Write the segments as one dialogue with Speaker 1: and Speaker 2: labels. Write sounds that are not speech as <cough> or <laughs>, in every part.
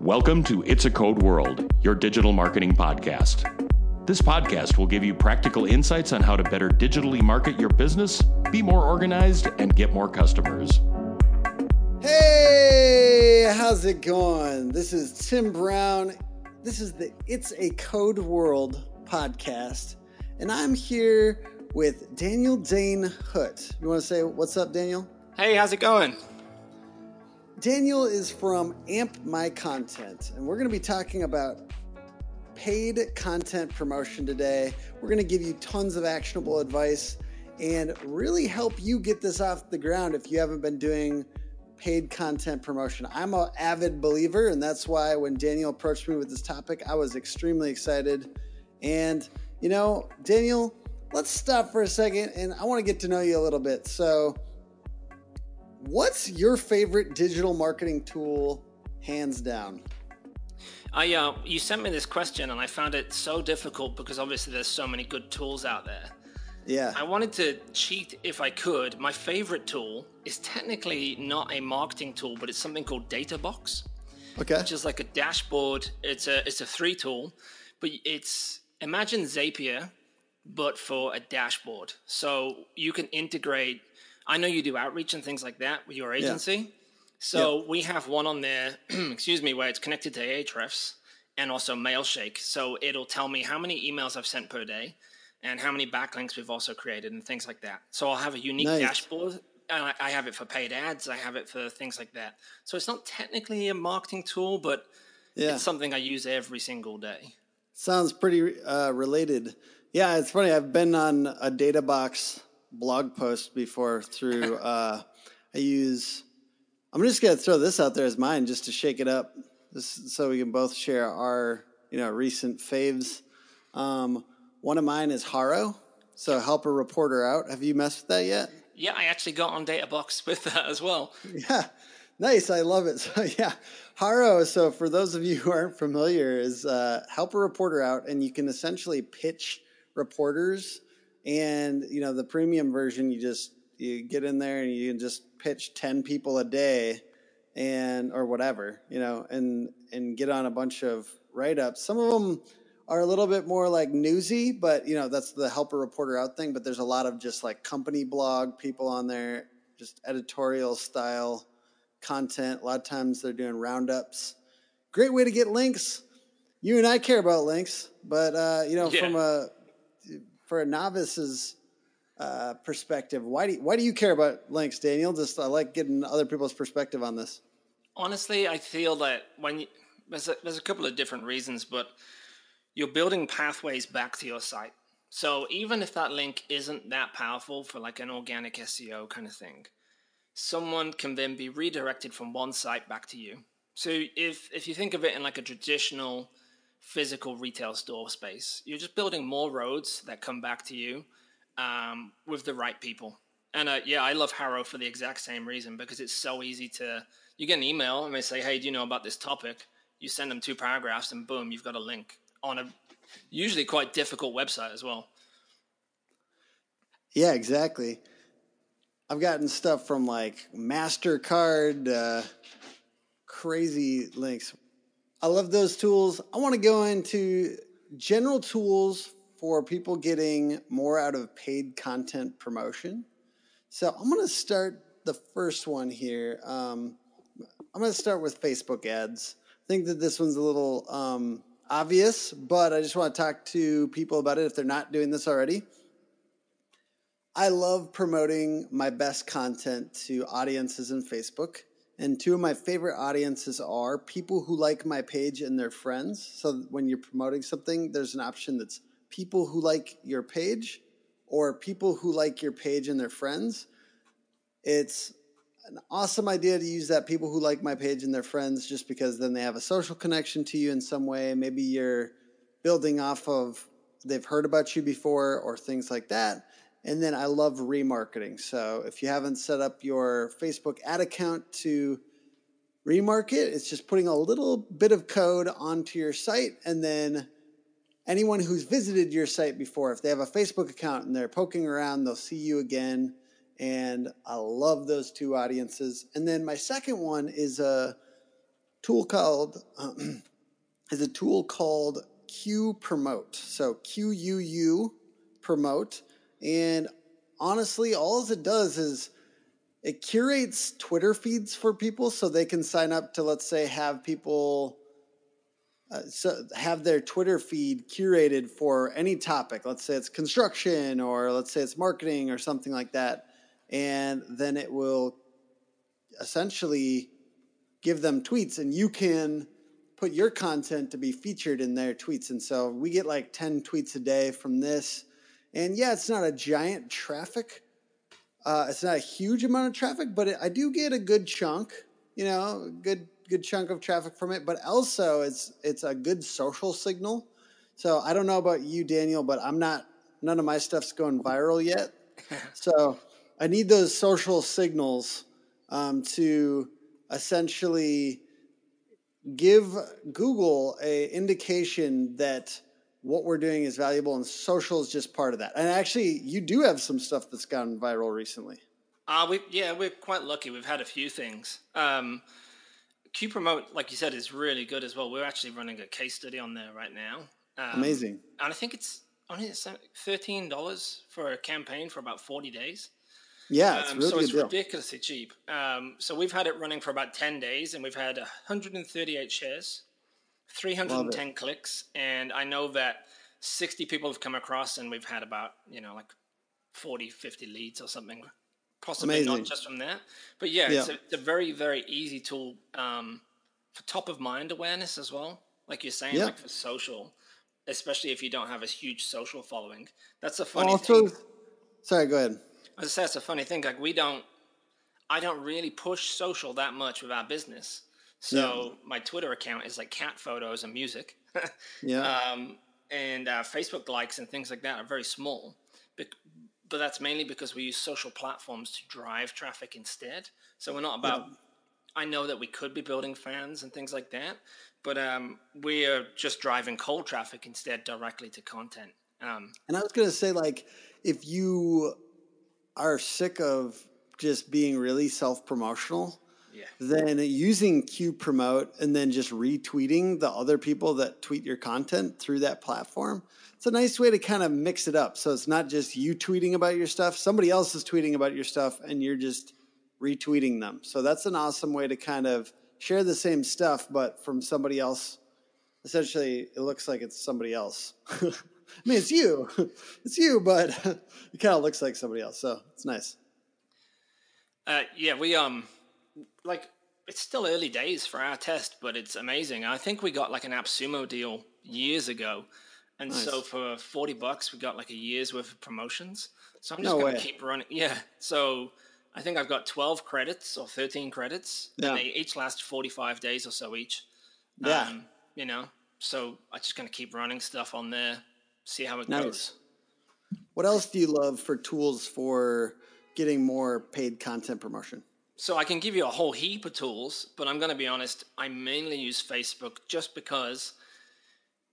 Speaker 1: Welcome to It's a Code World, your digital marketing podcast. This podcast will give you practical insights on how to better digitally market your business, be more organized, and get more customers.
Speaker 2: Hey, how's it going? This is Tim Brown. This is the It's a Code World podcast, and I'm here with Daniel Daines Hutt. You want to say what's up, Daniel?
Speaker 3: Hey, how's it going?
Speaker 2: Daniel is from Amp My Content, and we're going to be talking about paid content promotion today. We're going to give you tons of actionable advice and really help you get this off the ground if you haven't been doing paid content promotion. I'm an avid believer, and that's why when Daniel approached me with this topic, I was extremely excited. And, you know, Daniel, let's stop for a second and I want to get to know you a little bit. So, What's your favorite digital marketing tool, hands down?
Speaker 3: I uh, you sent me this question and I found it so difficult because obviously there's so many good tools out there.
Speaker 2: Yeah.
Speaker 3: I wanted to cheat if I could. My favorite tool is technically not a marketing tool, but it's something called Databox.
Speaker 2: Okay.
Speaker 3: Which is like a dashboard. It's a it's a three tool, but it's imagine Zapier, but for a dashboard. So you can integrate I know you do outreach and things like that with your agency. Yeah. So yep. we have one on there, <clears throat> excuse me, where it's connected to Ahrefs and also Mailshake. So it'll tell me how many emails I've sent per day and how many backlinks we've also created and things like that. So I'll have a unique nice. dashboard. And I have it for paid ads. I have it for things like that. So it's not technically a marketing tool, but yeah. it's something I use every single day.
Speaker 2: Sounds pretty uh, related. Yeah, it's funny. I've been on a Databox blog post before through. Uh, I use. I'm just gonna throw this out there as mine just to shake it up, just so we can both share our you know recent faves. Um, one of mine is Haro, so help a reporter out. Have you messed with that yet?
Speaker 3: Yeah, I actually got on Databox <laughs> with that as well.
Speaker 2: Yeah, nice. I love it. <laughs> So yeah, Haro. So for those of you who aren't familiar, is uh, help a reporter out, and you can essentially pitch reporters and you know the premium version you just you get in there and you can just pitch 10 people a day and or whatever you know and and get on a bunch of write-ups. Some of them are a little bit more like newsy but you know that's the helper reporter out thing but there's a lot of just like company blog people on there just editorial style content. A lot of times they're doing roundups. Great way to get links. You and i care about links but uh, you know yeah. from a for a novice's uh, perspective, why do you, why do you care about links, Daniel? Just I like getting other people's perspective on this.
Speaker 3: Honestly, I feel that when you, there's a, there's a couple of different reasons, but you're building pathways back to your site. So even if that link isn't that powerful for like an organic SEO kind of thing, someone can then be redirected from one site back to you. So if if you think of it in like a traditional physical retail store space. You're just building more roads that come back to you um, with the right people. And uh, yeah, I love Haro for the exact same reason because it's so easy to. You get an email and they say, "Hey, do you know about this topic?" You send them two paragraphs, and boom, you've got a link on a usually quite difficult website as well.
Speaker 2: Yeah, exactly. I've gotten stuff from like Mastercard, uh, crazy links. I love those tools. I want to go into general tools for people getting more out of paid content promotion. So I'm going to start the first one here. Um, I'm going to start with Facebook ads. I think that this one's a little um, obvious, but I just want to talk to people about it if they're not doing this already. I love promoting my best content to audiences in Facebook. And two of my favorite audiences are people who like my page and their friends. So when you're promoting something, there's an option that's people who like your page or people who like your page and their friends. It's an awesome idea to use that people who like my page and their friends just because then they have a social connection to you in some way. Maybe you're building off of they've heard about you before or things like that. And then I love remarketing. So if you haven't set up your Facebook ad account to remarket, it's just putting a little bit of code onto your site. And then anyone who's visited your site before, if they have a Facebook account and they're poking around, they'll see you again. And I love those two audiences. And then my second one is a tool called <clears throat> is a tool called QuuPromote. So Q U U Promote, and honestly, all it does is it curates Twitter feeds for people so they can sign up to, let's say, have people uh, so have their Twitter feed curated for any topic. Let's say it's construction, or let's say it's marketing, or something like that, and then it will essentially give them tweets, and you can put your content to be featured in their tweets. And so we get like ten tweets a day from this, and yeah, it's not a giant traffic. Uh, it's not a huge amount of traffic, but it, I do get a good chunk. You know, good good chunk of traffic from it, but also it's it's a good social signal. So I don't know about you, Daniel, but I'm not. None of my stuff's going viral yet. <laughs> so I need those social signals um, to essentially give Google a indication that what we're doing is valuable, and social is just part of that. And actually, you do have some stuff that's gone viral recently.
Speaker 3: Uh, we yeah, we're quite lucky. We've had a few things. Um, QuuPromote, like you said, is really good as well. We're actually running a case study on there right now.
Speaker 2: Um, Amazing.
Speaker 3: And I think it's only thirteen dollars for a campaign for about forty days.
Speaker 2: Yeah, it's um, really
Speaker 3: so it's
Speaker 2: deal.
Speaker 3: ridiculously cheap. Um, so we've had it running for about ten days, and we've had 138 shares, 310 clicks, and I know that 60 people have come across, and we've had about you know like 40, 50 leads or something possibly Amazing. not just from that. But yeah, yeah. It's, a, it's, a, very, very easy tool um, for top of mind awareness as well. Like you're saying, yeah. like for social, especially if you don't have a huge social following. That's a funny also, thing.
Speaker 2: Sorry, go ahead.
Speaker 3: I was say that's a funny thing. Like we don't, I don't really push social that much with our business. So yeah. my Twitter account is like cat photos and music. <laughs>
Speaker 2: yeah.
Speaker 3: Um, and uh, Facebook likes and things like that are very small but that's mainly because we use social platforms to drive traffic instead. So we're not about. Yeah. I know that we could be building fans and things like that, but um, we are just driving cold traffic instead directly to content. Um,
Speaker 2: and I was going to say, like, if you are sick of just being really self promotional,
Speaker 3: yeah.
Speaker 2: then using QuuPromote and then just retweeting the other people that tweet your content through that platform it's a nice way to kind of mix it up. So it's not just you tweeting about your stuff, somebody else is tweeting about your stuff, and you're just retweeting them. So that's an awesome way to kind of share the same stuff, but from somebody else. Essentially, it looks like it's somebody else. <laughs> I mean, it's you, <laughs> it's you, but <laughs> it kind of looks like somebody else. So it's nice.
Speaker 3: Uh, yeah, we um, like it's still early days for our test, but it's amazing. I think we got like an AppSumo deal years ago and nice. so for 40 bucks, we got like a year's worth of promotions. So I'm just no going to keep running. Yeah. So I think I've got 12 credits or 13 credits. Yeah. And they each last 45 days or so each.
Speaker 2: Yeah. Um,
Speaker 3: you know, so I'm just going to keep running stuff on there, see how it nice. goes.
Speaker 2: What else do you love for tools for getting more paid content promotion?
Speaker 3: So I can give you a whole heap of tools, but I'm going to be honest, I mainly use Facebook just because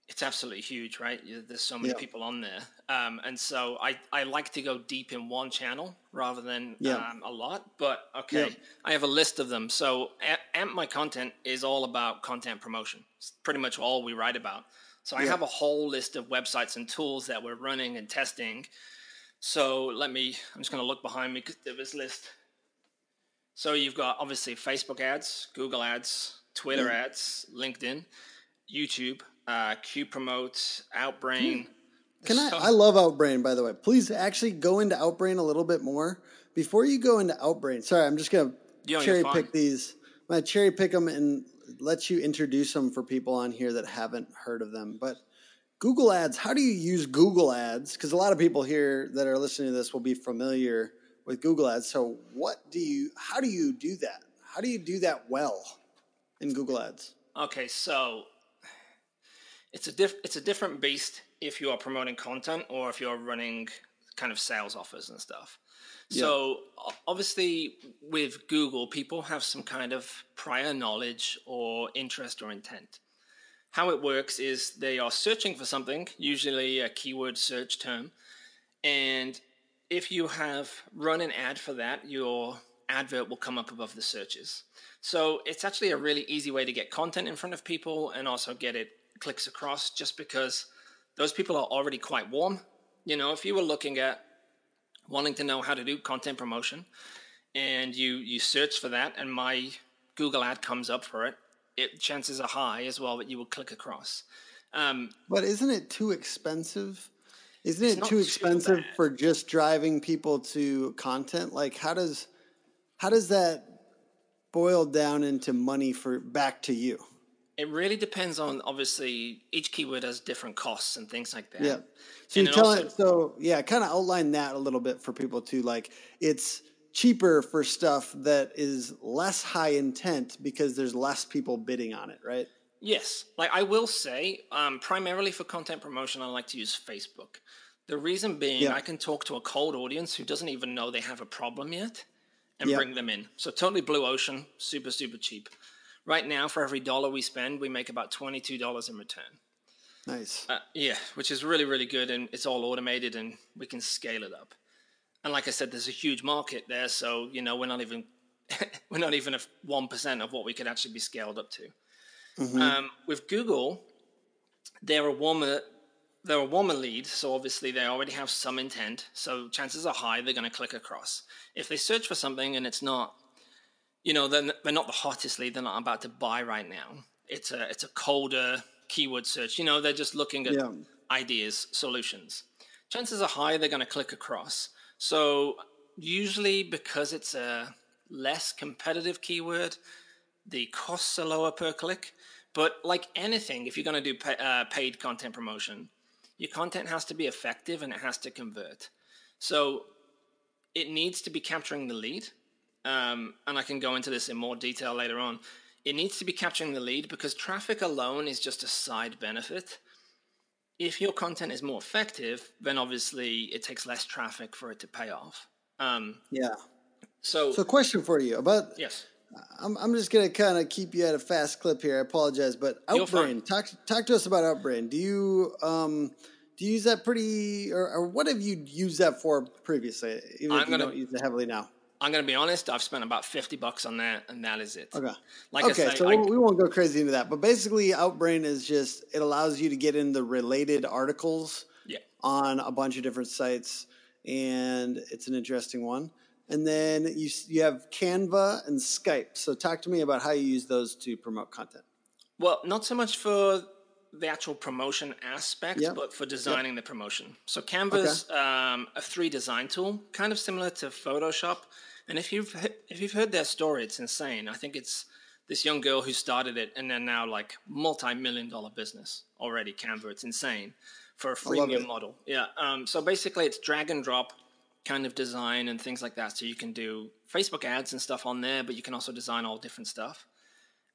Speaker 3: it's absolutely huge, right? There's so many yeah. people on there, um, and so I, I like to go deep in one channel rather than yeah. um, a lot. But okay, yeah. I have a list of them. So AMP my content is all about content promotion. It's pretty much all we write about. So I have a whole list of websites and tools that we're running and testing. So let me. I'm just going to look behind me because this list. So you've got obviously Facebook ads, Google ads, Twitter ads, LinkedIn, YouTube uh, QuuPromote, Outbrain.
Speaker 2: Can I? I love Outbrain, by the way. Please actually go into Outbrain a little bit more before you go into Outbrain. Sorry, I'm just gonna Yo, cherry pick these. I'm gonna cherry pick them and let you introduce them for people on here that haven't heard of them. But Google Ads, how do you use Google Ads? Because a lot of people here that are listening to this will be familiar with Google Ads. So, what do you? How do you do that? How do you do that well in Google Ads?
Speaker 3: Okay, so it's a diff- it's a different beast if you are promoting content or if you're running kind of sales offers and stuff. Yeah. So obviously with Google, people have some kind of prior knowledge or interest or intent. How it works is they are searching for something, usually a keyword search term, and if you have run an ad for that, you're advert will come up above the searches. So it's actually a really easy way to get content in front of people and also get it clicks across just because those people are already quite warm. You know, if you were looking at wanting to know how to do content promotion and you you search for that and my Google ad comes up for it, it chances are high as well that you will click across. Um,
Speaker 2: but isn't it too expensive? Isn't it too
Speaker 3: too
Speaker 2: expensive
Speaker 3: bad.
Speaker 2: for just driving people to content? Like how does how does that boil down into money for back to you?
Speaker 3: It really depends on obviously each keyword has different costs and things like that.
Speaker 2: Yeah. So
Speaker 3: And
Speaker 2: you're
Speaker 3: it
Speaker 2: so yeah, kind of outline that a little bit for people too. Like it's cheaper for stuff that is less high intent because there's less people bidding on it, right?
Speaker 3: Yes, like I will say, um, primarily for content promotion, I like to use Facebook. The reason being,
Speaker 2: Yeah.
Speaker 3: I can talk to a cold audience who doesn't even know they have a problem yet, and
Speaker 2: Yeah.
Speaker 3: bring them in. So totally blue ocean, super super cheap. Right now, for every dollar we spend, we make about twenty two dollars in return.
Speaker 2: Nice.
Speaker 3: Uh, yeah, which is really, really good, and it's all automated, and we can scale it up. And like I said, there's a huge market there, so you know we're not even <laughs> we're not even one percent of what we could actually be scaled up to. Um, with Google, they're a warmer they're a warmer lead, so obviously they already have some intent. So chances are high they're going to click across. If they search for something and it's not, you know, then they're not the hottest lead. They're not about to buy right now. It's a it's a colder keyword search. You know, they're just looking at
Speaker 2: Yeah.
Speaker 3: ideas, solutions. Chances are high they're going to click across. So usually because it's a less competitive keyword, the costs are lower per click. But like anything, if you're going to do pa- uh, paid content promotion, your content has to be effective and it has to convert. So it needs to be capturing the lead. Um, and I can go into this in more detail later on. It needs to be capturing the lead because traffic alone is just a side benefit. If your content is more effective, then obviously it takes less traffic for it to pay off. Um,
Speaker 2: Yeah.
Speaker 3: so,
Speaker 2: So question for you about
Speaker 3: yes.
Speaker 2: I'm, I'm just gonna kind of keep you at a fast clip here. I apologize, but
Speaker 3: You're fine.
Speaker 2: Outbrain. Talk talk to us about Outbrain. Do you um do you use that pretty or, or what have you used that for previously? Even
Speaker 3: I'm
Speaker 2: if you
Speaker 3: gonna-
Speaker 2: don't use it heavily now.
Speaker 3: I'm going to be honest, I've spent about 50 bucks on that, and that is it.
Speaker 2: Okay.
Speaker 3: Like I
Speaker 2: okay,
Speaker 3: say,
Speaker 2: so
Speaker 3: I-
Speaker 2: we we won't go crazy into that, but basically, Outbrain is just it allows you to get into related articles
Speaker 3: Yeah.
Speaker 2: on a bunch of different sites, and it's an interesting one. And then you you have Canva and Skype. So talk to me about how you use those to promote content.
Speaker 3: Well, not so much for the actual promotion aspect,
Speaker 2: Yep.
Speaker 3: but for designing the promotion. So Canva's um, a three design tool, kind of similar to Photoshop. And if you've if you've heard their story, it's insane. I think it's this young girl who started it, and they're now like multi-million dollar business already. Canva, it's insane for a freemium model. Yeah. Um, so basically, it's drag and drop kind of design and things like that. So you can do Facebook ads and stuff on there, but you can also design all different stuff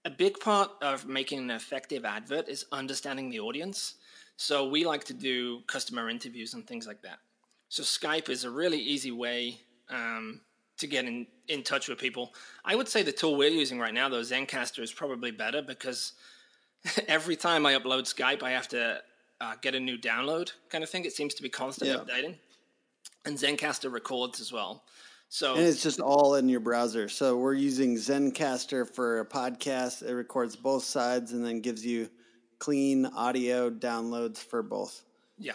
Speaker 3: a big part of making an effective advert is understanding the audience. So we like to do customer interviews and things like that. So Skype is a really easy way um, to get in, in touch with people. I would say the tool we're using right now, though, Zencastr, is probably better because <laughs> every time I upload Skype, I have to uh, get a new download kind of thing. It seems to be constantly
Speaker 2: Yeah.
Speaker 3: updating. And Zencastr records as well. So
Speaker 2: And it's just all in your browser. So we're using Zencastr for a podcast. It records both sides and then gives you clean audio downloads for both.
Speaker 3: yeah.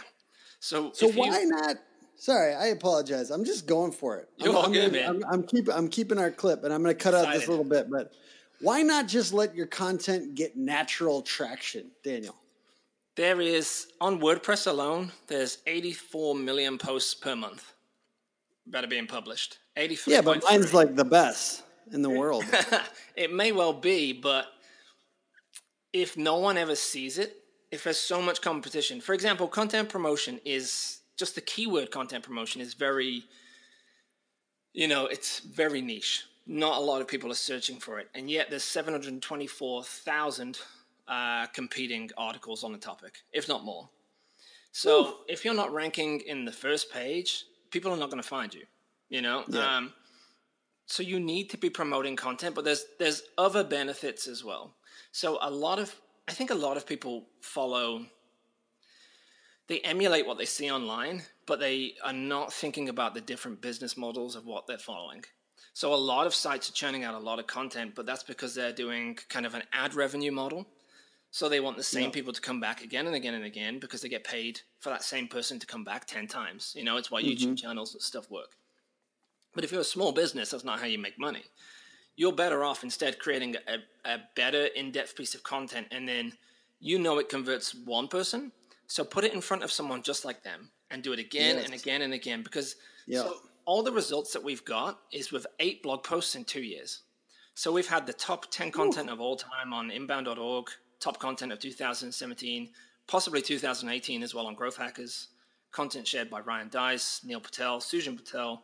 Speaker 3: So,
Speaker 2: So
Speaker 3: if you-
Speaker 2: why not? Sorry, I apologize. I'm just going for it.
Speaker 3: You're
Speaker 2: I'm,
Speaker 3: all
Speaker 2: I'm
Speaker 3: good,
Speaker 2: gonna-
Speaker 3: man.
Speaker 2: I'm, I'm keeping I'm keeping our clip, and I'm going to cut out this little bit. But why not just let your content get natural traction, Daniel?
Speaker 3: There is on WordPress alone. There's 84 million posts per month that are being published. 84.
Speaker 2: Yeah, but mine's like the best in the world. <laughs>
Speaker 3: it may well be, but if no one ever sees it, if there's so much competition, for example, content promotion is just the keyword content promotion is very, you know, it's very niche. Not a lot of people are searching for it, and yet there's 724,000 uh, competing articles on the topic, if not more. So if you're not ranking in the first page, people are not going to find you. You know,
Speaker 2: Yeah.
Speaker 3: um, so you need to be promoting content, but there's there's other benefits as well. So a lot of I think a lot of people follow they emulate what they see online, but they are not thinking about the different business models of what they're following. So a lot of sites are churning out a lot of content, but that's because they're doing kind of an ad revenue model. So they want the same people to come back again and again and again because they get paid for that same person to come back 10 times. You know, it's why mm-hmm. YouTube channels and stuff work. But if you're a small business, that's not how you make money. You're better off instead creating a, a better in depth piece of content and then you know it converts one person. So put it in front of someone just like them and do it again yes. and again and again because yep. so all the results that we've got is with eight blog posts in two years. So we've had the top 10 content Ooh. of all time on inbound.org, top content of 2017, possibly 2018 as well on Growth Hackers, content shared by Ryan Deiss, Neil Patel, Sujan Patel,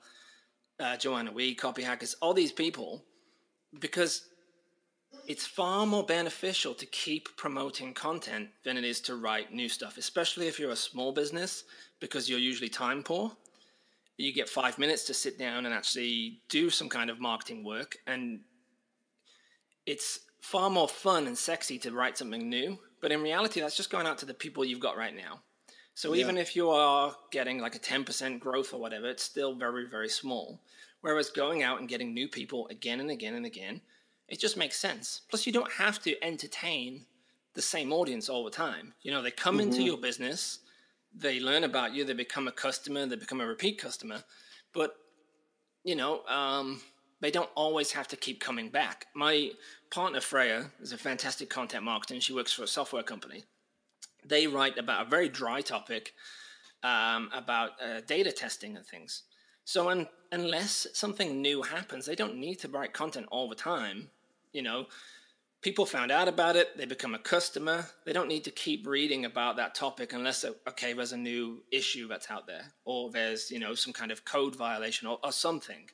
Speaker 3: uh, Joanna Wiebe, Copy Hackers, all these people, because it's far more beneficial to keep promoting content than it is to write new stuff, especially if you're a small business because you're usually time poor. You get five minutes to sit down and actually do some kind of marketing work, and it's far more fun and sexy to write something new. But in reality, that's just going out to the people you've got right now. So yeah. even if you are getting like a 10% growth or whatever, it's still very, very small. Whereas going out and getting new people again and again and again, it just makes sense. Plus, you don't have to entertain the same audience all the time. You know, they come mm-hmm. into your business, they learn about you, they become a customer, they become a repeat customer. But, you know, um, they don't always have to keep coming back. My partner, Freya, is a fantastic content marketer, and she works for a software company they write about a very dry topic um, about uh, data testing and things. So un- unless something new happens, they don't need to write content all the time. You know, people found out about it, they become a customer. They don't need to keep reading about that topic unless okay, there's a new issue that's out there, or there's you know some kind of code violation or, or something.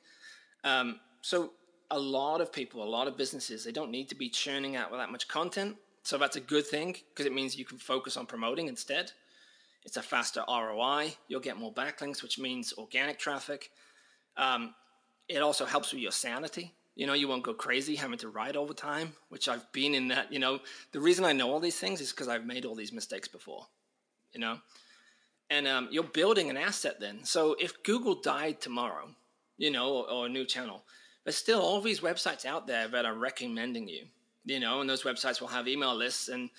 Speaker 3: Um, so a lot of people, a lot of businesses, they don't need to be churning out with that much content. So that's a good thing because it means you can focus on promoting instead. It's a faster ROI. You'll get more backlinks, which means organic traffic. Um, it also helps with your sanity. You know, you won't go crazy having to write all the time, which I've been in that. You know, the reason I know all these things is because I've made all these mistakes before. You know, and um, you're building an asset then. So if Google died tomorrow, you know, or, or a new channel, there's still all these websites out there that are recommending you you know, and those websites will have email lists. And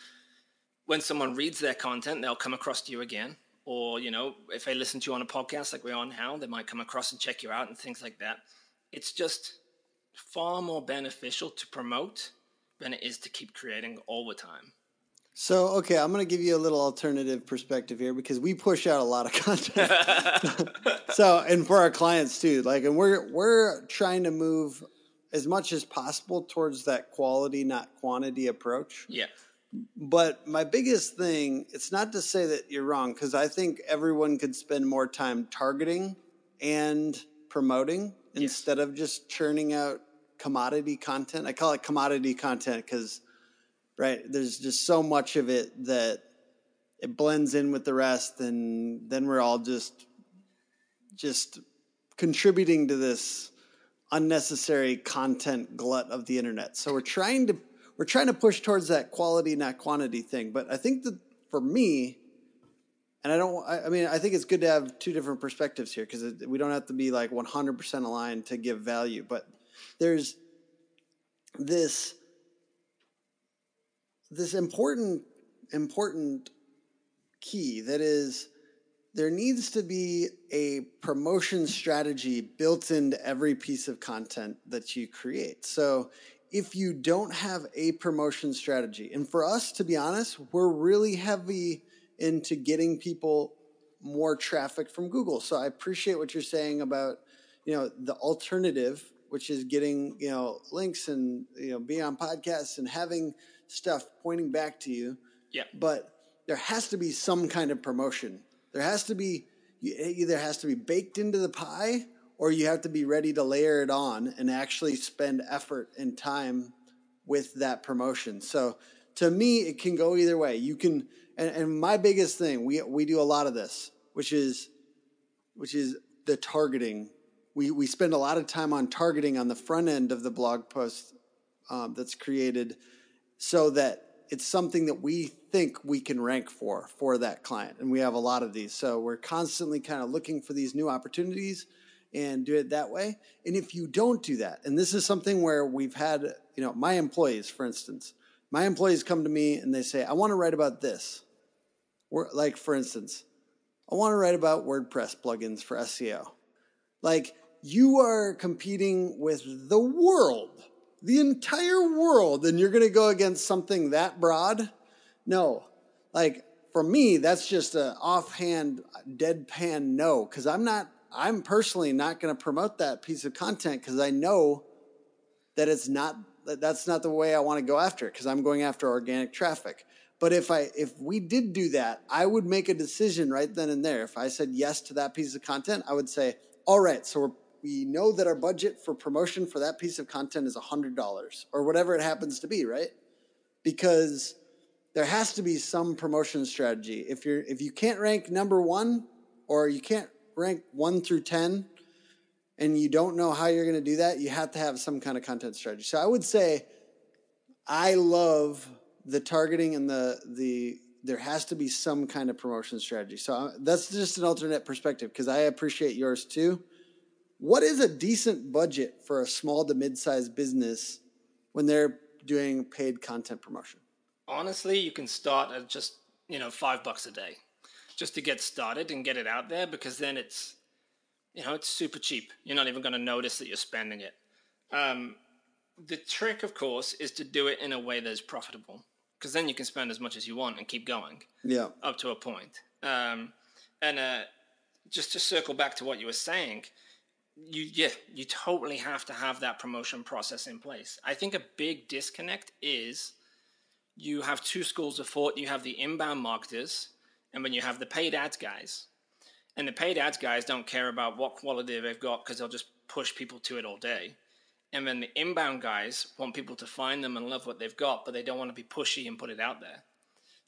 Speaker 3: when someone reads their content, they'll come across to you again. Or, you know, if they listen to you on a podcast like we're on now, they might come across and check you out and things like that. It's just far more beneficial to promote than it is to keep creating all the time.
Speaker 2: So, okay, I'm going to give you a little alternative perspective here because we push out a lot of <laughs> content. <laughs> so, and for our clients too, like, and we're we're trying to move as much as possible towards that quality, not quantity approach.
Speaker 3: Yeah.
Speaker 2: But my biggest thing, it's not to say that you're wrong, because I think everyone could spend more time targeting and promoting yes. instead of just churning out commodity content. I call it commodity content because, right, there's just so much of it that it blends in with the rest, and then we're all just just contributing to this unnecessary content glut of the internet. So we're trying to we're trying to push towards that quality not quantity thing. But I think that for me, and I don't. I, mean, I think it's good to have two different perspectives here because we don't have to be like 100% aligned to give value. But there's this this important important key that is there needs to be a promotion strategy built into every piece of content that you create. So if you don't have a promotion strategy, and for us, to be honest, we're really heavy into getting people more traffic from Google. So I appreciate what you're saying about, you know, the alternative, which is getting, you know, links and, you know, being on podcasts and having stuff pointing back to you.
Speaker 3: Yeah.
Speaker 2: But there has to be some kind of promotion there has to be it either has to be baked into the pie or you have to be ready to layer it on and actually spend effort and time with that promotion. So to me, it can go either way. You can, and, and my biggest thing, we we do a lot of this, which is which is the targeting. We we spend a lot of time on targeting on the front end of the blog post um, that's created, so that it's something that we think we can rank for for that client and we have a lot of these so we're constantly kind of looking for these new opportunities and do it that way. And if you don't do that, and this is something where we've had, you know, my employees, for instance, my employees come to me and they say, I want to write about this. Or like, for instance, I want to write about WordPress plugins for SEO. Like, you are competing with the world, the entire world, and you're going to go against something that broad? No. Like, for me, that's just an offhand, deadpan no, because I'm not, I'm personally not going to promote that piece of content because I know that it's not, that that's not the way I want to go after it because I'm going after organic traffic. But if I if we did do that, I would make a decision right then and there. If I said yes to that piece of content, I would say, "All right, so we know that our budget for promotion for that piece of content is $100 or whatever it happens to be, right? Because there has to be some promotion strategy. If you're if you can't rank number 1 or you can't rank 1 through 10 and you don't know how you're going to do that, you have to have some kind of content strategy. So I would say I love the targeting and the the there has to be some kind of promotion strategy. So uh, that's just an alternate perspective because I appreciate yours too. What is a decent budget for a small to mid-sized business when they're doing paid content promotion?
Speaker 3: Honestly, you can start at just, you know, 5 bucks a day just to get started and get it out there because then it's you know, it's super cheap. You're not even going to notice that you're spending it. Um, the trick, of course, is to do it in a way that's profitable because then you can spend as much as you want and keep going.
Speaker 2: Yeah.
Speaker 3: Up to a point. Um, and uh, just to circle back to what you were saying, you yeah, you totally have to have that promotion process in place. I think a big disconnect is you have two schools of thought. You have the inbound marketers, and when you have the paid ads guys. And the paid ads guys don't care about what quality they've got because they'll just push people to it all day. And then the inbound guys want people to find them and love what they've got, but they don't want to be pushy and put it out there.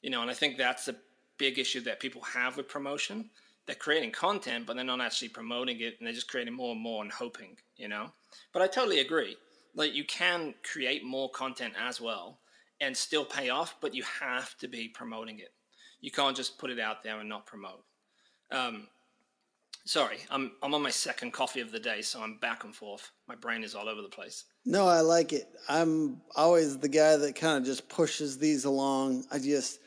Speaker 3: You know, and I think that's a big issue that people have with promotion. They're creating content, but they're not actually promoting it, and they're just creating more and more and hoping, you know? But I totally agree. Like, you can create more content as well and still pay off, but you have to be promoting it. You can't just put it out there and not promote. Um, Sorry, I'm I'm on my second coffee of the day, so I'm back and forth. My brain is all over the place.
Speaker 2: No, I like it. I'm always the guy that kind of just pushes these along. I just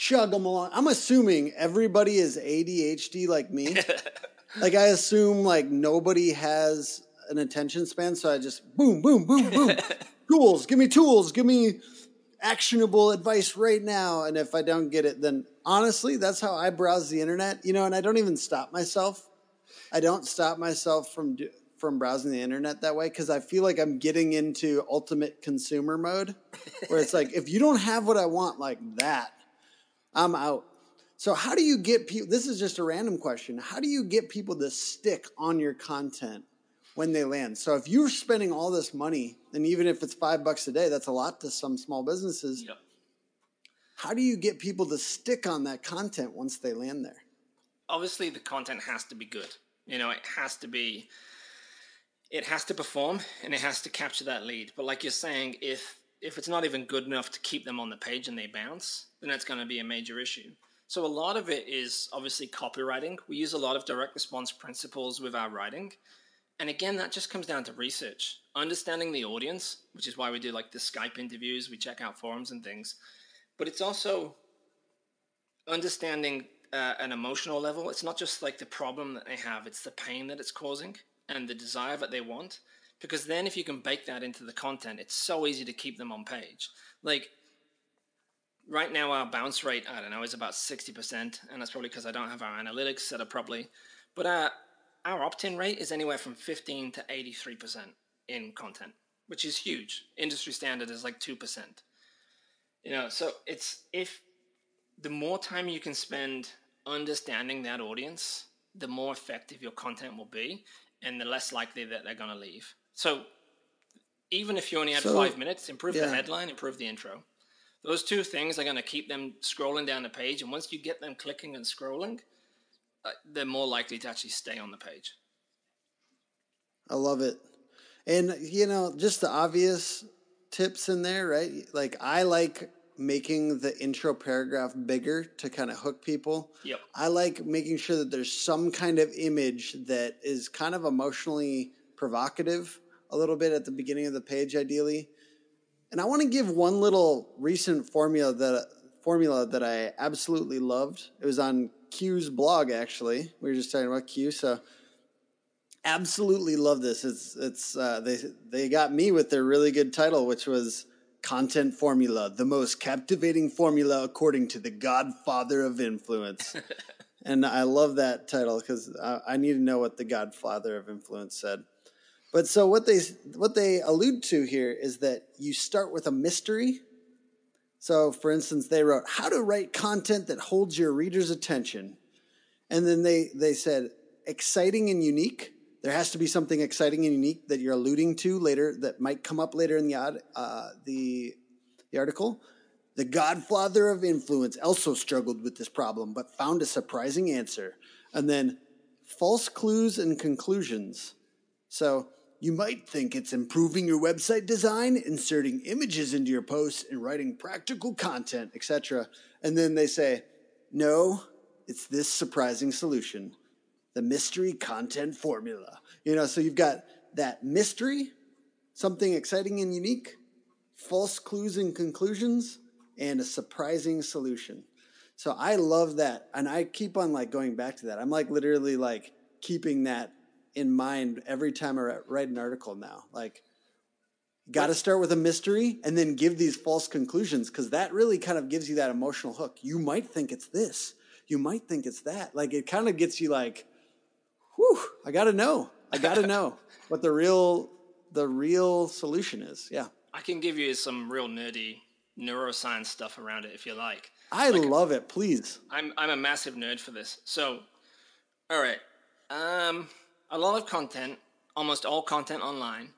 Speaker 2: chug them along. I'm assuming everybody is ADHD like me. <laughs> like I assume like nobody has an attention span, so I just boom, boom, boom, boom. <laughs> tools, give me tools, give me actionable advice right now. And if I don't get it, then honestly, that's how I browse the internet, you know, and I don't even stop myself. I don't stop myself from do, from browsing the internet that way because I feel like I'm getting into ultimate consumer mode, where it's like if you don't have what I want like that, I'm out. So how do you get people? This is just a random question. How do you get people to stick on your content when they land? So if you're spending all this money, and even if it's five bucks a day, that's a lot to some small businesses.
Speaker 3: Yep.
Speaker 2: How do you get people to stick on that content once they land there?
Speaker 3: Obviously, the content has to be good. You know, it has to be, it has to perform and it has to capture that lead. But like you're saying, if if it's not even good enough to keep them on the page and they bounce, then that's going to be a major issue. So a lot of it is obviously copywriting. We use a lot of direct response principles with our writing. And again, that just comes down to research, understanding the audience, which is why we do like the Skype interviews, we check out forums and things. But it's also understanding uh, an emotional level. It's not just like the problem that they have, it's the pain that it's causing and the desire that they want. Because then, if you can bake that into the content, it's so easy to keep them on page. Like, right now, our bounce rate, I don't know, is about 60%, and that's probably because I don't have our analytics set up properly. But our, our opt in rate is anywhere from 15 to 83% in content, which is huge. Industry standard is like 2%. You know, so it's if the more time you can spend understanding that audience, the more effective your content will be, and the less likely that they're going to leave. So, even if you only had so, five minutes, improve yeah. the headline, improve the intro. Those two things are going to keep them scrolling down the page, and once you get them clicking and scrolling, uh, they're more likely to actually stay on the page.
Speaker 2: I love it. And, you know, just the obvious tips in there, right? Like, I like making the intro paragraph bigger to kind of hook people.
Speaker 3: Yep.
Speaker 2: I like making sure that there's some kind of image that is kind of emotionally provocative a little bit at the beginning of the page, ideally. And I want to give one little recent formula that formula that I absolutely loved. It was on Quu's blog actually. We were just talking about Quu, so absolutely love this. It's it's uh, they they got me with their really good title, which was content formula, the most captivating formula according to the Godfather of influence. <laughs> and I love that title because I, I need to know what the Godfather of influence said. But so what they what they allude to here is that you start with a mystery. So for instance, they wrote how to write content that holds your reader's attention. And then they they said exciting and unique. There has to be something exciting and unique that you're alluding to later that might come up later in the uh, the the article. The godfather of influence also struggled with this problem, but found a surprising answer. And then false clues and conclusions. So you might think it's improving your website design, inserting images into your posts, and writing practical content, etc. And then they say, no, it's this surprising solution the mystery content formula. You know, so you've got that mystery, something exciting and unique, false clues and conclusions, and a surprising solution. So I love that. And I keep on like going back to that. I'm like literally like keeping that in mind every time I write an article now. Like, got to start with a mystery and then give these false conclusions because that really kind of gives you that emotional hook. You might think it's this, you might think it's that. Like, it kind of gets you like, whew, I got to know. I got to know <laughs> what the real the real solution is. Yeah.
Speaker 3: I can give you some real nerdy neuroscience stuff around it if you like.
Speaker 2: I
Speaker 3: like,
Speaker 2: love it. Please.
Speaker 3: I'm I'm a massive nerd for this. So, all right. Um, a lot of content, almost all content online,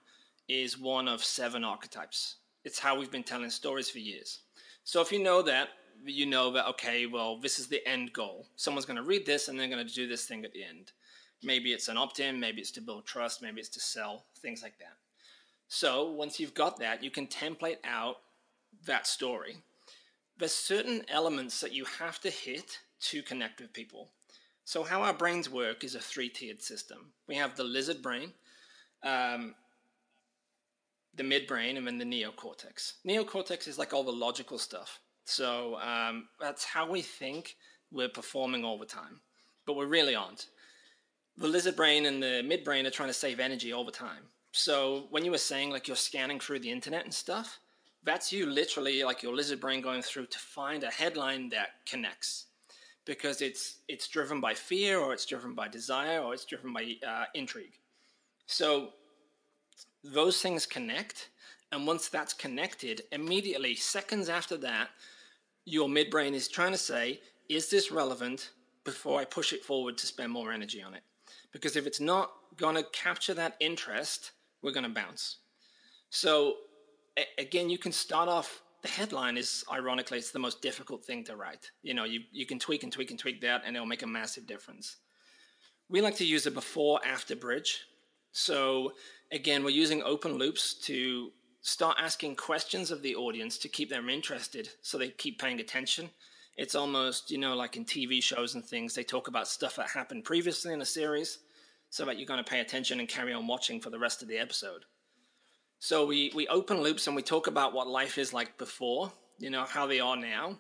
Speaker 3: is one of seven archetypes. It's how we've been telling stories for years. So if you know that, you know that, okay, well, this is the end goal. Someone's going to read this and they're going to do this thing at the end. Maybe it's an opt in, maybe it's to build trust, maybe it's to sell, things like that. So once you've got that, you can template out that story. There's certain elements that you have to hit to connect with people. So, how our brains work is a three tiered system. We have the lizard brain, um, the midbrain, and then the neocortex. Neocortex is like all the logical stuff. So, um, that's how we think we're performing all the time, but we really aren't. The lizard brain and the midbrain are trying to save energy all the time. So, when you were saying like you're scanning through the internet and stuff, that's you literally like your lizard brain going through to find a headline that connects because it's it's driven by fear or it's driven by desire or it's driven by uh, intrigue. So those things connect, and once that's connected, immediately seconds after that, your midbrain is trying to say, "Is this relevant?" Before I push it forward to spend more energy on it, because if it's not going to capture that interest, we're going to bounce. So again, you can start off the headline is ironically it's the most difficult thing to write. You know, you, you can tweak and tweak and tweak that and it'll make a massive difference. We like to use a before after bridge. So again, we're using open loops to start asking questions of the audience to keep them interested so they keep paying attention. It's almost, you know, like in TV shows and things, they talk about stuff that happened previously in a series so that you're going to pay attention and carry on watching for the rest of the episode. So we, we open loops and we talk about what life is like before, you know, how they are now.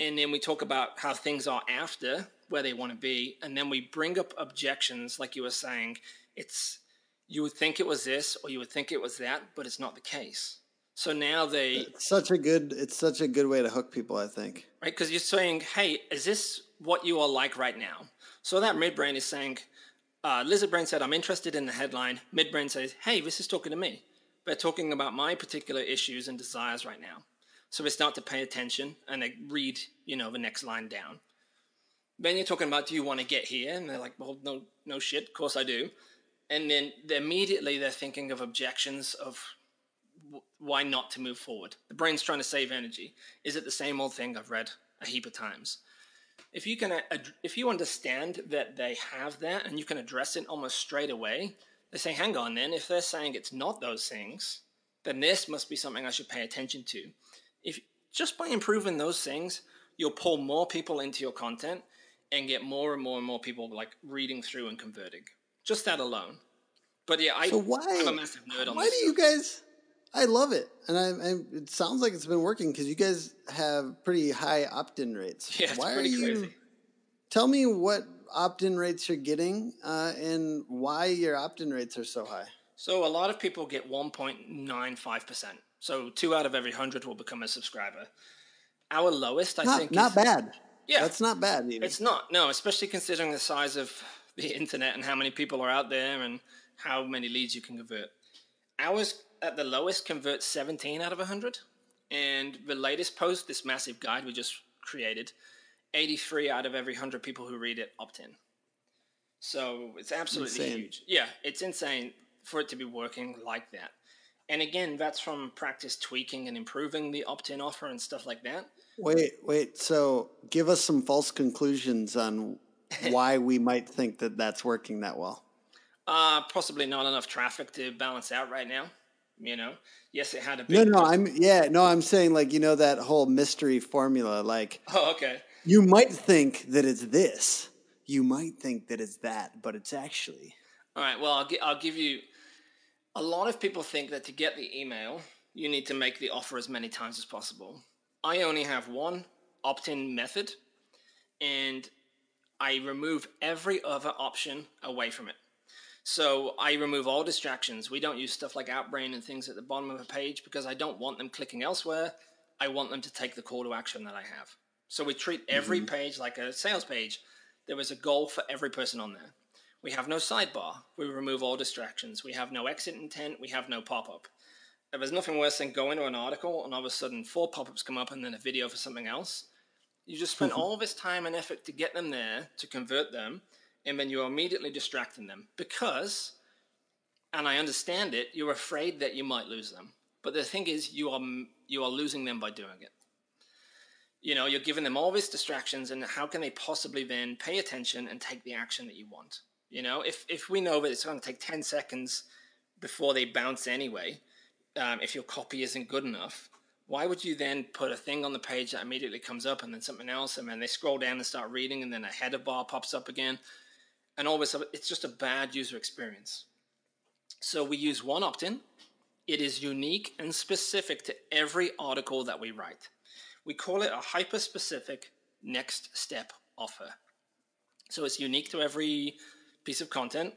Speaker 3: And then we talk about how things are after, where they want to be. And then we bring up objections, like you were saying. It's you would think it was this or you would think it was that, but it's not the case. So now they
Speaker 2: it's such a good it's such a good way to hook people, I think.
Speaker 3: Right, because you're saying, "Hey, is this what you are like right now?" So that midbrain is saying, uh, "Lizard brain said I'm interested in the headline." Midbrain says, "Hey, this is talking to me." They're talking about my particular issues and desires right now. So they start to pay attention and they read, you know, the next line down. Then you're talking about, do you want to get here? And they're like, well, no, no shit, of course I do. And then they're immediately they're thinking of objections of why not to move forward. The brain's trying to save energy. Is it the same old thing I've read a heap of times? If you can, if you understand that they have that and you can address it almost straight away, they say, hang on then, if they're saying it's not those things, then this must be something I should pay attention to. If just by improving those things, you'll pull more people into your content and get more and more and more people like reading through and converting. Just that alone. But yeah, I,
Speaker 2: So why?
Speaker 3: I'm a massive nerd on
Speaker 2: why
Speaker 3: this
Speaker 2: do you guys? I love it, and I, I it sounds like it's been working because you guys have pretty high opt-in rates.
Speaker 3: Yeah, it's
Speaker 2: why are you?
Speaker 3: crazy.
Speaker 2: Tell me what opt-in rates you're getting, uh, and why your opt-in rates are so high.
Speaker 3: So a lot of people get 1.95%. So two out of every 100 will become a subscriber. Our lowest, I
Speaker 2: Not
Speaker 3: think,
Speaker 2: not
Speaker 3: is,
Speaker 2: bad.
Speaker 3: Yeah.
Speaker 2: that's not bad. Either.
Speaker 3: It's not, no, especially considering the size of the internet and how many people are out there and how many leads you can convert. Ours at the lowest converts 17 out of 100. And the latest post, this massive guide we just created, 83 out of every 100 people who read it opt in. So it's absolutely
Speaker 2: Insane.
Speaker 3: huge. Yeah, it's insane for it to be working like that. And again, that's from practice tweaking and improving the opt in offer and stuff like that.
Speaker 2: Wait, wait. So give us some false conclusions on <laughs> why we might think that that's working that well.
Speaker 3: Uh, possibly not enough traffic to balance out right now. You know, yes, it had a big.
Speaker 2: No, no, I'm yeah, no, I'm saying like you know that whole mystery formula. Like
Speaker 3: Oh, okay.
Speaker 2: You might think that it's this, you might think that it's that, but it's actually
Speaker 3: All right. Well, I'll, gi- I'll give you. A lot of people think that to get the email, you need to make the offer as many times as possible. I only have one opt in method, and I remove every other option away from it. So I remove all distractions. We don't use stuff like Outbrain and things at the bottom of a page because I don't want them clicking elsewhere. I want them to take the call to action that I have. So we treat every mm-hmm. page like a sales page. There is a goal for every person on there. We have no sidebar. We remove all distractions. We have no exit intent. We have no pop up. There's nothing worse than going to an article and all of a sudden four pop ups come up and then a video for something else. You just spend mm-hmm. all this time and effort to get them there, to convert them, and then you're immediately distracting them because, and I understand it, you're afraid that you might lose them. But the thing is, you are you are losing them by doing it. You know, you're giving them all these distractions, and how can they possibly then pay attention and take the action that you want? You know, if if we know that it's going to take ten seconds before they bounce anyway, um, if your copy isn't good enough, why would you then put a thing on the page that immediately comes up and then something else, and then they scroll down and start reading, and then a header bar pops up again, and all this? It's just a bad user experience. So we use one opt-in. It is unique and specific to every article that we write. We call it a hyper-specific next step offer. So it's unique to every piece of content.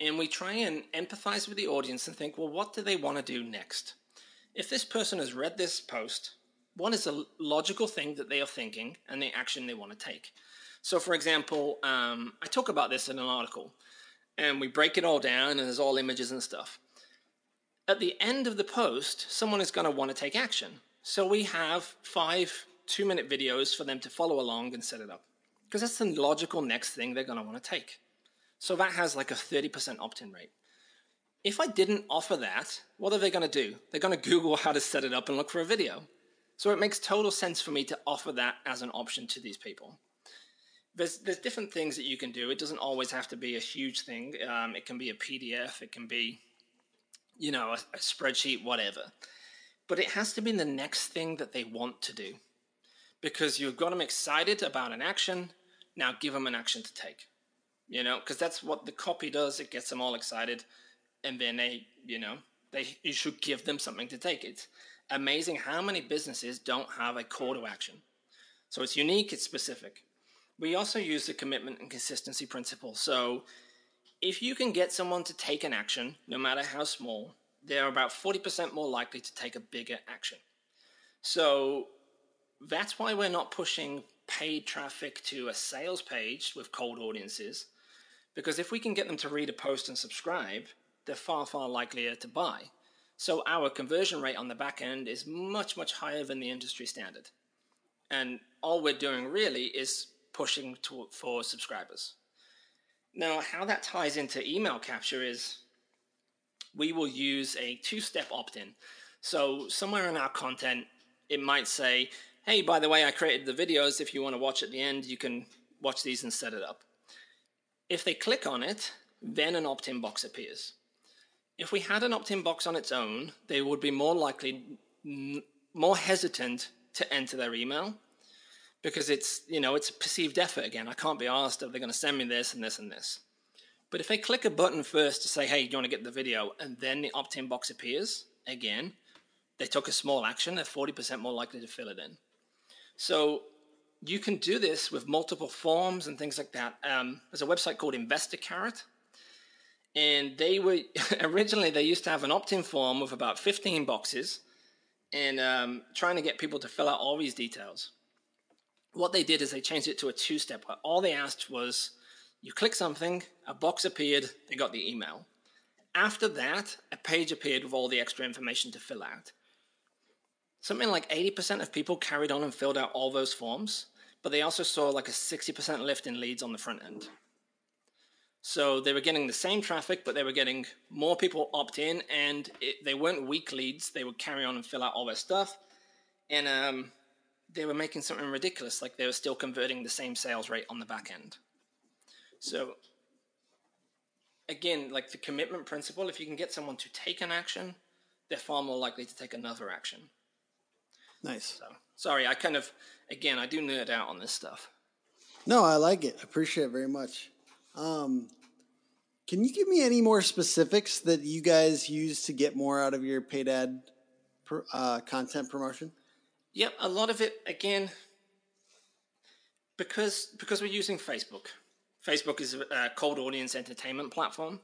Speaker 3: And we try and empathize with the audience and think, well, what do they want to do next? If this person has read this post, what is a logical thing that they are thinking and the action they want to take? So, for example, um, I talk about this in an article, and we break it all down, and there's all images and stuff. At the end of the post, someone is going to want to take action. So we have five two minute videos for them to follow along and set it up. Because that's the logical next thing they're going to want to take. So that has like a 30% opt in rate. If I didn't offer that, what are they going to do? They're going to Google how to set it up and look for a video. So it makes total sense for me to offer that as an option to these people. There's, there's different things that you can do. It doesn't always have to be a huge thing. Um, it can be a PDF, it can be, you know, a, a spreadsheet, whatever. But it has to be the next thing that they want to do. Because you've got them excited about an action, now give them an action to take. You know, because that's what the copy does. It gets them all excited, and then they, you know, they you should give them something to take. It's amazing how many businesses don't have a call to action. So it's unique, it's specific. We also use the commitment and consistency principle. So if you can get someone to take an action, no matter how small, they're about 40% more likely to take a bigger action. So that's why we're not pushing paid traffic to a sales page with cold audiences. Because if we can get them to read a post and subscribe, they're far, far likelier to buy. So our conversion rate on the back end is much, much higher than the industry standard. And all we're doing really is pushing to, for subscribers. Now, how that ties into email capture is we will use a two step opt in. So, somewhere in our content, it might say, hey, by the way, I created the videos. If you want to watch at the end, you can watch these and set it up. If they click on it, then an opt in box appears. If we had an opt in box on its own, they would be more likely, more hesitant to enter their email because it's you know it's a perceived effort again. I can't be asked if they're going to send me this and this and this. But if they click a button first to say, "Hey, do you want to get the video?" and then the opt-in box appears again, they took a small action. They're forty percent more likely to fill it in. So you can do this with multiple forms and things like that. Um, there's a website called Investor Carrot, and they were <laughs> originally they used to have an opt-in form with about 15 boxes, and um, trying to get people to fill out all these details. What they did is they changed it to a two-step. Where all they asked was, you click something, a box appeared, they got the email. After that, a page appeared with all the extra information to fill out. Something like 80% of people carried on and filled out all those forms, but they also saw like a 60% lift in leads on the front end. So they were getting the same traffic, but they were getting more people opt in, and it, they weren't weak leads. They would carry on and fill out all their stuff, and um, they were making something ridiculous. Like they were still converting the same sales rate on the back end. So again, like the commitment principle, if you can get someone to take an action, they're far more likely to take another action.
Speaker 2: Nice.
Speaker 3: So sorry, I kind of again I do nerd out on this stuff.
Speaker 2: No, I like it. I appreciate it very much. Um, can you give me any more specifics that you guys use to get more out of your paid ad uh, content promotion?
Speaker 3: Yep, a lot of it again because because we're using Facebook. Facebook is a cold audience entertainment platform,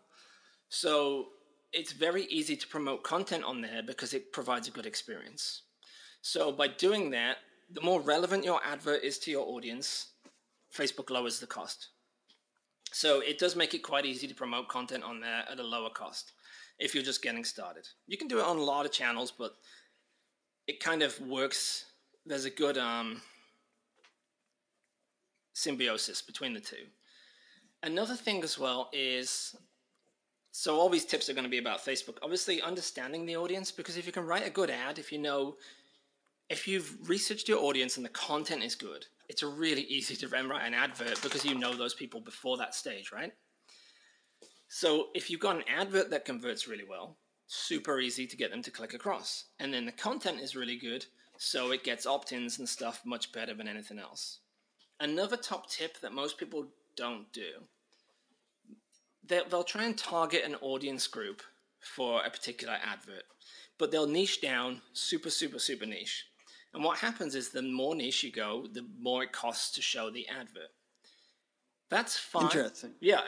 Speaker 3: so it's very easy to promote content on there because it provides a good experience. So by doing that, the more relevant your advert is to your audience, Facebook lowers the cost. So it does make it quite easy to promote content on there at a lower cost if you're just getting started. You can do it on a lot of channels, but it kind of works. There's a good um, symbiosis between the two. Another thing as well is so all these tips are going to be about Facebook. Obviously, understanding the audience because if you can write a good ad, if you know, if you've researched your audience and the content is good, it's really <laughs> easy to write an advert because you know those people before that stage, right? So if you've got an advert that converts really well, super easy to get them to click across. And then the content is really good, so it gets opt ins and stuff much better than anything else. Another top tip that most people don't do they'll try and target an audience group for a particular advert, but they'll niche down super, super, super niche. And what happens is the more niche you go, the more it costs to show the advert. That's fine.
Speaker 2: Interesting.
Speaker 3: Yeah,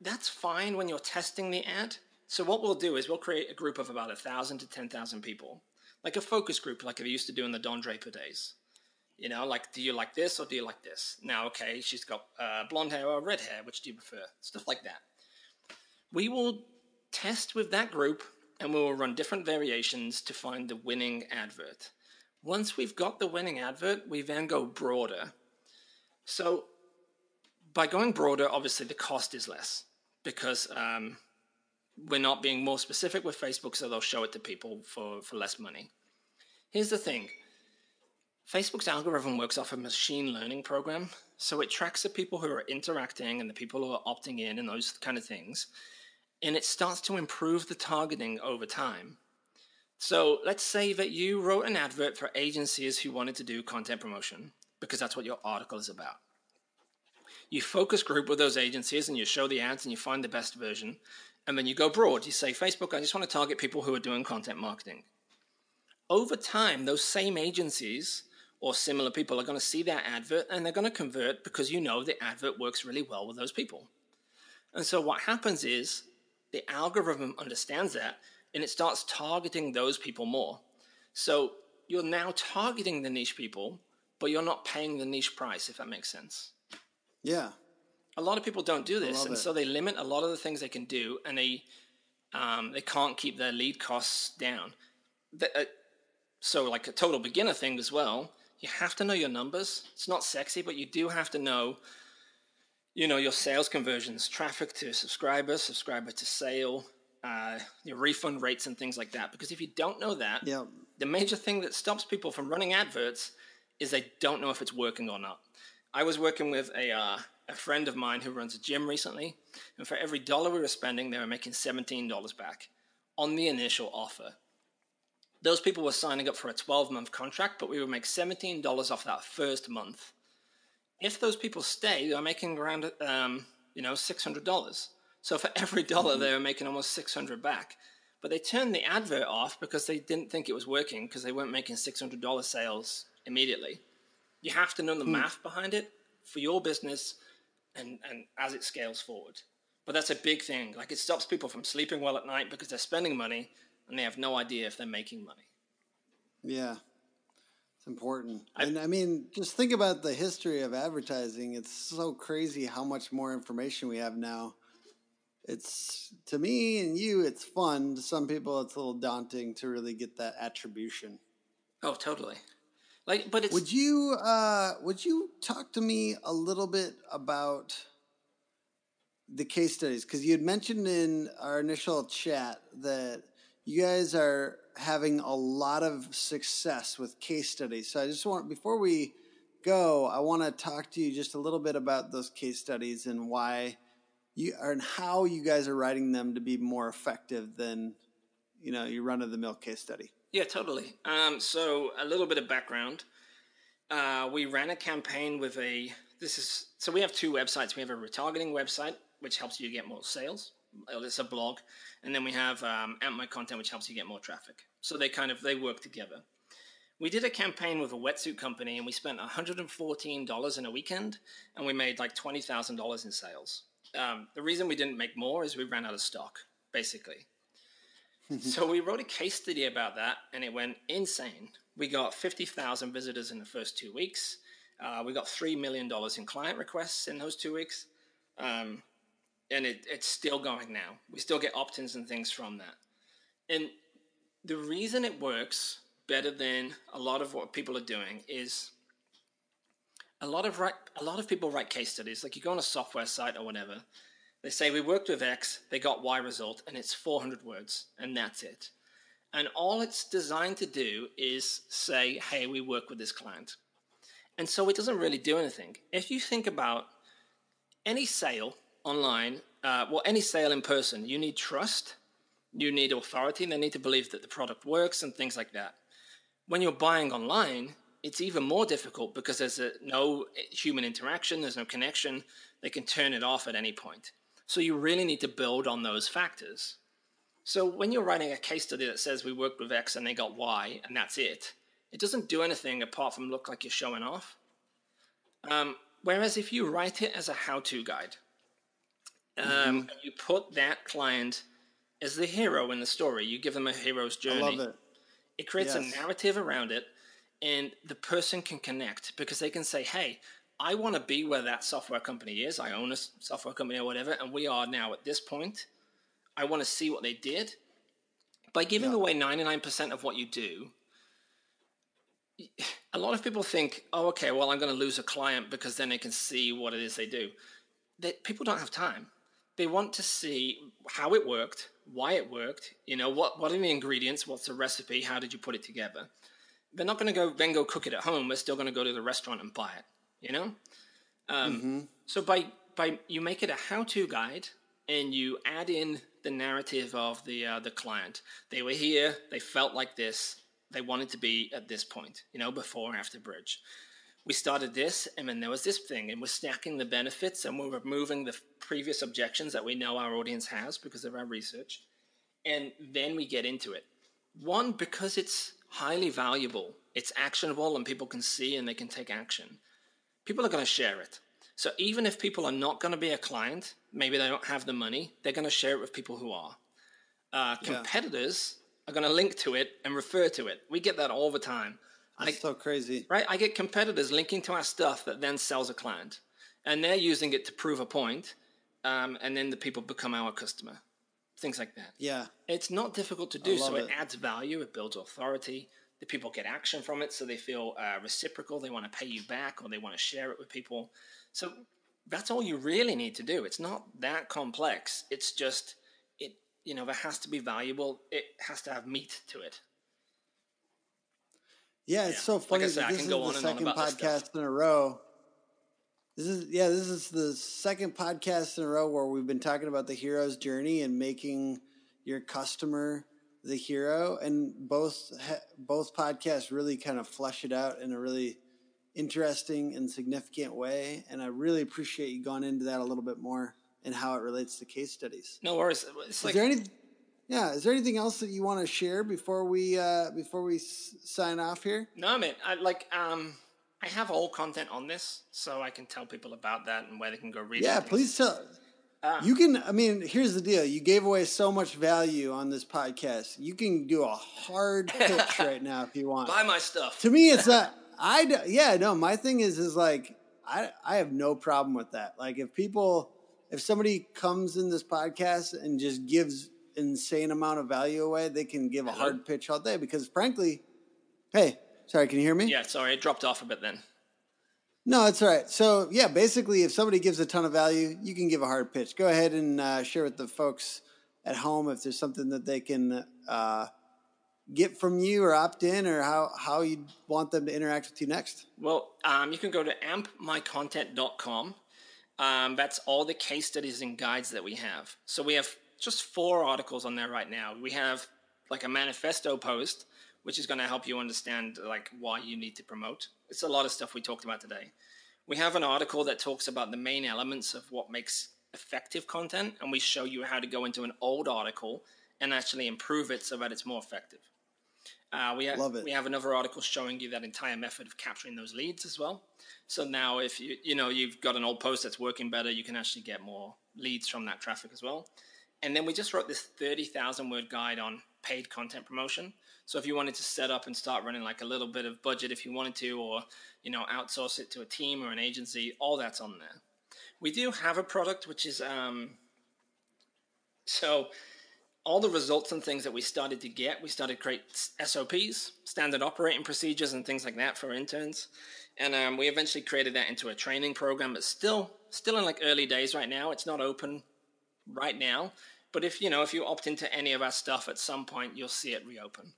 Speaker 3: that's fine when you're testing the ad. So what we'll do is we'll create a group of about a thousand to ten thousand people, like a focus group, like we used to do in the Don Draper days. You know, like, do you like this or do you like this? Now, okay, she's got uh, blonde hair or red hair. Which do you prefer? Stuff like that. We will test with that group and we will run different variations to find the winning advert. Once we've got the winning advert, we then go broader. So by going broader, obviously the cost is less because um, we're not being more specific with Facebook, so they'll show it to people for, for less money. Here's the thing Facebook's algorithm works off a machine learning program, so it tracks the people who are interacting and the people who are opting in and those kind of things, and it starts to improve the targeting over time. So let's say that you wrote an advert for agencies who wanted to do content promotion because that's what your article is about. You focus group with those agencies and you show the ads and you find the best version. And then you go broad. You say, Facebook, I just want to target people who are doing content marketing. Over time, those same agencies or similar people are going to see that advert and they're going to convert because you know the advert works really well with those people. And so what happens is the algorithm understands that and it starts targeting those people more. So you're now targeting the niche people, but you're not paying the niche price, if that makes sense.
Speaker 2: Yeah.
Speaker 3: A lot of people don't do this, and it. so they limit a lot of the things they can do, and they um, they can't keep their lead costs down. The, uh, so, like a total beginner thing as well, you have to know your numbers. It's not sexy, but you do have to know you know your sales conversions traffic to subscriber subscriber to sale uh, your refund rates and things like that. Because if you don't know that,
Speaker 2: yep.
Speaker 3: the major thing that stops people from running adverts is they don't know if it's working or not. I was working with a uh, a friend of mine who runs a gym recently, and for every dollar we were spending, they were making seventeen dollars back on the initial offer. Those people were signing up for a 12 month contract, but we would make $17 off that first month. If those people stay, they're making around, um, you know, $600. So for every dollar, mm-hmm. they were making almost 600 back. But they turned the advert off because they didn't think it was working because they weren't making $600 sales immediately. You have to know the mm. math behind it for your business and, and as it scales forward. But that's a big thing. Like it stops people from sleeping well at night because they're spending money and they have no idea if they're making money.
Speaker 2: Yeah. It's important. I, and I mean, just think about the history of advertising. It's so crazy how much more information we have now. It's to me and you, it's fun. To some people, it's a little daunting to really get that attribution.
Speaker 3: Oh, totally. Like, but it's.
Speaker 2: Would you uh, would you talk to me a little bit about the case studies? Because you had mentioned in our initial chat that you guys are having a lot of success with case studies. So I just want, before we go, I want to talk to you just a little bit about those case studies and why you and how you guys are writing them to be more effective than you know your run of the mill case study.
Speaker 3: Yeah, totally. Um, so a little bit of background. Uh, we ran a campaign with a. This is so we have two websites. We have a retargeting website, which helps you get more sales, it's a blog, and then we have um, Amp My Content, which helps you get more traffic. So they kind of they work together. We did a campaign with a wetsuit company, and we spent $114 in a weekend, and we made like $20,000 in sales. Um, the reason we didn't make more is we ran out of stock, basically. <laughs> so we wrote a case study about that, and it went insane. We got 50,000 visitors in the first two weeks. Uh, we got $3 million in client requests in those two weeks. Um, and it, it's still going now. We still get opt-ins and things from that. And the reason it works better than a lot of what people are doing is a lot of write, a lot of people write case studies. Like you go on a software site or whatever, they say we worked with X, they got Y result, and it's 400 words, and that's it. And all it's designed to do is say, hey, we work with this client. And so it doesn't really do anything. If you think about any sale online, uh, well, any sale in person, you need trust, you need authority, and they need to believe that the product works and things like that. When you're buying online, it's even more difficult because there's a, no human interaction, there's no connection. They can turn it off at any point. So you really need to build on those factors. So when you're writing a case study that says we worked with X and they got Y and that's it, it doesn't do anything apart from look like you're showing off. Um, whereas if you write it as a how-to guide, um, mm-hmm. You put that client as the hero in the story. You give them a hero's journey. I
Speaker 2: love it.
Speaker 3: It creates yes. a narrative around it, and the person can connect because they can say, "Hey, I want to be where that software company is. I own a software company or whatever, and we are now at this point. I want to see what they did." By giving yeah. away ninety nine percent of what you do, a lot of people think, "Oh, okay, well, I'm going to lose a client because then they can see what it is they do." That people don't have time they want to see how it worked, why it worked, you know, what, what are the ingredients, what's the recipe, how did you put it together. They're not going to go then go cook it at home. They're still going to go to the restaurant and buy it, you know? Um, mm-hmm. So by, by you make it a how-to guide and you add in the narrative of the, uh, the client. They were here, they felt like this, they wanted to be at this point, you know, before after bridge we started this, and then there was this thing, and we're stacking the benefits, and we're removing the previous objections that we know our audience has because of our research, and then we get into it. One, because it's highly valuable, it's actionable, and people can see and they can take action. People are going to share it. So even if people are not going to be a client, maybe they don't have the money, they're going to share it with people who are. Uh, competitors yeah. are going to link to it and refer to it. We get that all the time.
Speaker 2: That's I, so crazy.
Speaker 3: Right? I get competitors linking to our stuff that then sells a client. And they're using it to prove a point, um, and then the people become our customer. Things like that.
Speaker 2: Yeah.
Speaker 3: It's not difficult to do, so it, it, adds value, it builds authority. The people get action from it, so they feel uh, reciprocal. They want to pay you back or they want to share it with people. So that's all you really need to do. It's not that complex. It's just, it, you know, there has to be valuable, it has to have meat to it.
Speaker 2: Yeah, it's yeah. so funny. Like said, this is the second podcast in a row. This is yeah, this is the second podcast in a row where we've been talking about the hero's journey and making your customer the hero, and both both podcasts really kind of flesh it out in a really interesting and significant way. And I really appreciate you going into that a little bit more and how it relates to case studies.
Speaker 3: No worries.
Speaker 2: It's is like, there any? Yeah, is there anything else that you want to share before we uh, before we s- sign off here?
Speaker 3: No, man. I like um, I have all content on this, so I can tell people about that and where they can go read. It.
Speaker 2: Yeah, please tell. Uh, you can. I mean, here's the deal. You gave away so much value on this podcast. You can do a hard <laughs> pitch right now if you want.
Speaker 3: Buy my stuff.
Speaker 2: To me, it's not. <laughs> I yeah no. My thing is is like I I have no problem with that. Like if people if somebody comes in this podcast and just gives insane amount of value away, they can give a hard pitch all day because frankly, hey, sorry, can you hear me?
Speaker 3: Yeah, sorry, it dropped off a bit then.
Speaker 2: No, that's all right. So yeah, basically, if somebody gives a ton of value, you can give a hard pitch. Go ahead and uh, share with the folks at home if there's something that they can uh, get from you or opt in, or how how you want them to interact with you next.
Speaker 3: Well, um, you can go to ampmycontent.com. Um, that's all the case studies and guides that we have. So we have just four articles on there right now. We have like a manifesto post, which is going to help you understand like why you need to promote. It's a lot of stuff we talked about today. We have an article that talks about the main elements of what makes effective content, and we show you how to go into an old article and actually improve it so that it's more effective. Uh, we, ha- we have another article showing you that entire method of capturing those leads as well. So now, if you you know you've got an old post that's working better, you can actually get more leads from that traffic as well. And then we just wrote this 30,000 word guide on paid content promotion. So if you wanted to set up and start running like a little bit of budget if you wanted to, or you know outsource it to a team or an agency, all that's on there. We do have a product which is um, so all the results and things that we started to get, we started to create SOPs, standard operating procedures, and things like that for interns. And um, we eventually created that into a training program. but still still in like early days right now. It's not open right now, but if you know if you opt into any of our stuff at some point, you'll see it reopen.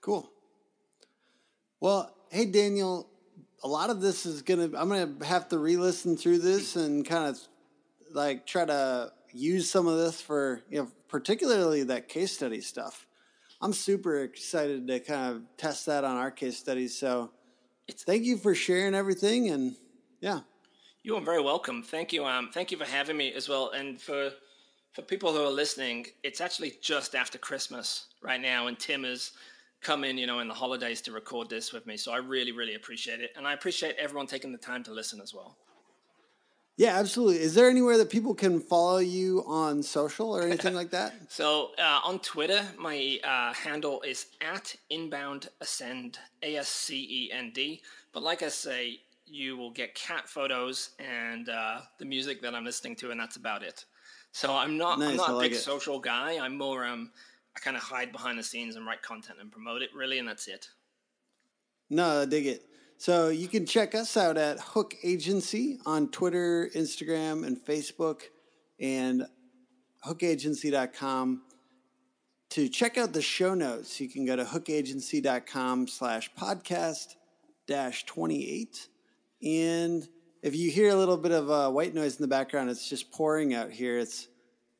Speaker 2: Cool. Well, hey Daniel, a lot of this is gonna. I'm gonna have to re-listen through this and kind of like try to use some of this for you know particularly that case study stuff. I'm super excited to kind of test that on our case studies. So it's, thank you for sharing everything. And yeah.
Speaker 3: You are very welcome. Thank you. Um, thank you for having me as well. And for, for people who are listening, it's actually just after Christmas right now. And Tim has come in, you know, in the holidays to record this with me. So I really, really appreciate it. And I appreciate everyone taking the time to listen as well.
Speaker 2: Yeah, absolutely. Is there anywhere that people can follow you on social or anything like that? <laughs>
Speaker 3: So uh, on Twitter, my uh, handle is at inbound ascend, A S C E N D. But like I say, you will get cat photos and uh, the music that I'm listening to, and that's about it. So I'm not nice, I'm not a like big it. social guy. I'm more um I kind of hide behind the scenes and write content and promote it really, and that's it.
Speaker 2: No, I dig it. So you can check us out at Hook Agency on Twitter, Instagram, and Facebook, and hookagency.com. To check out the show notes, you can go to hookagency.com slash podcast dash 28. And if you hear a little bit of uh, white noise in the background, it's just pouring out here. It's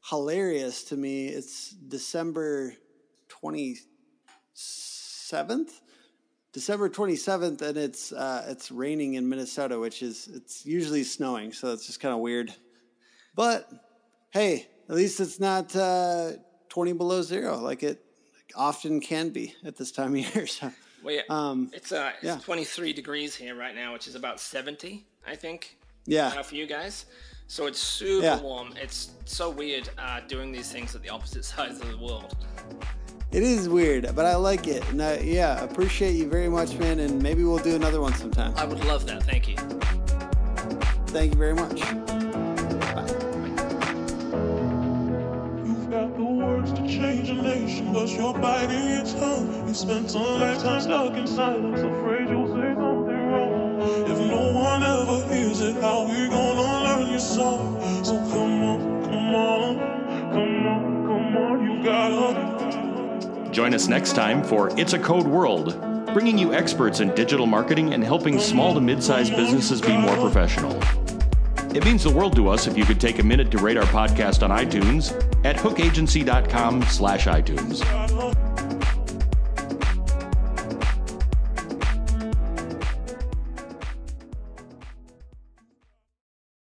Speaker 2: hilarious to me. It's December 27th December 27th, and it's uh, it's raining in Minnesota, which is it's usually snowing, so it's just kind of weird. But hey, at least it's not uh, 20 below zero like it often can be at this time of year. <laughs> So,
Speaker 3: well, yeah, um, it's uh, it's yeah. 23 degrees here right now, which is about 70, I think.
Speaker 2: Yeah,
Speaker 3: uh, for you guys. So it's super yeah. warm. It's so weird uh, doing these things at the opposite <laughs> sides of the world.
Speaker 2: It is weird, but I like it. And I, yeah, appreciate you very much, man. And maybe we'll do another one sometime.
Speaker 3: I would love that. Thank you.
Speaker 2: Thank you very much. Love that words to change a nation, but you're biting your tongue. You spent a lifetime stuck in silence, afraid it, how we gonna learn your song? So come on, come on, come on, come on, you gotta.
Speaker 1: Join us next time for It's a Code World, bringing you experts in digital marketing and helping small to mid sized businesses be more professional. It means the world to us if you could take a minute to rate our podcast on iTunes at hookagency.com slash iTunes.